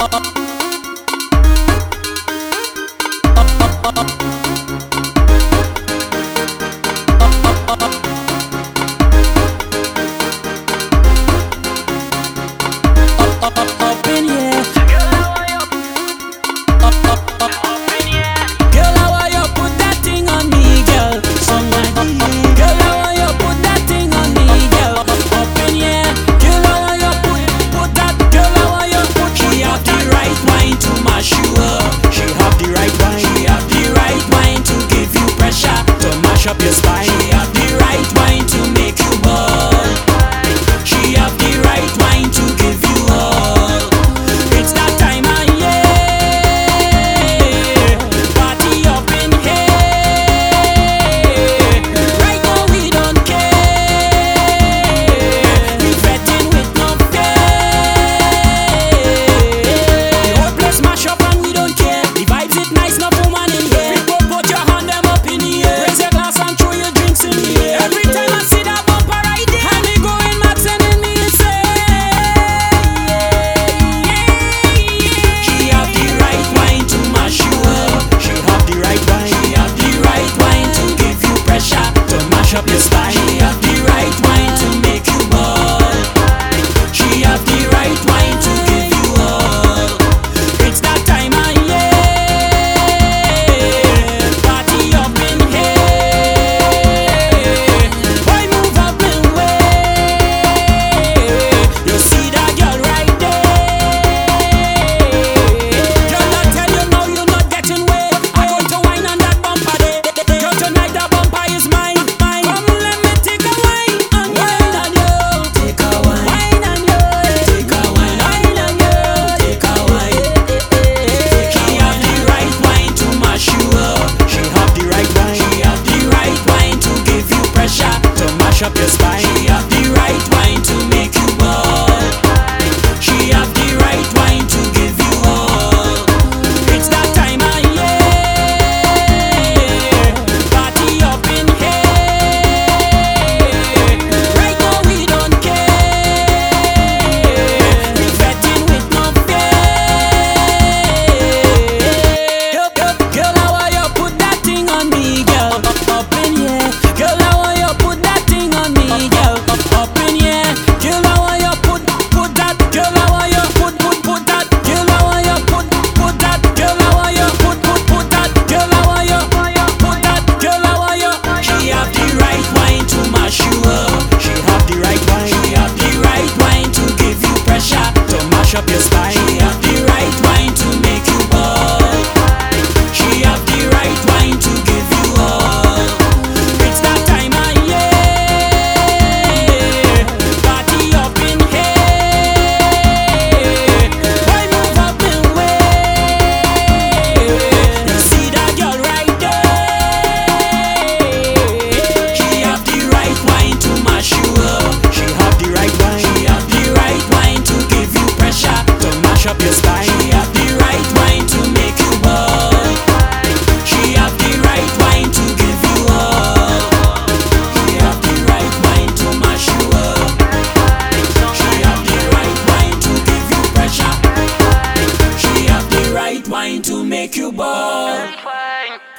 uh, uh.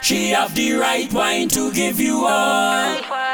She have the right wine to give you all.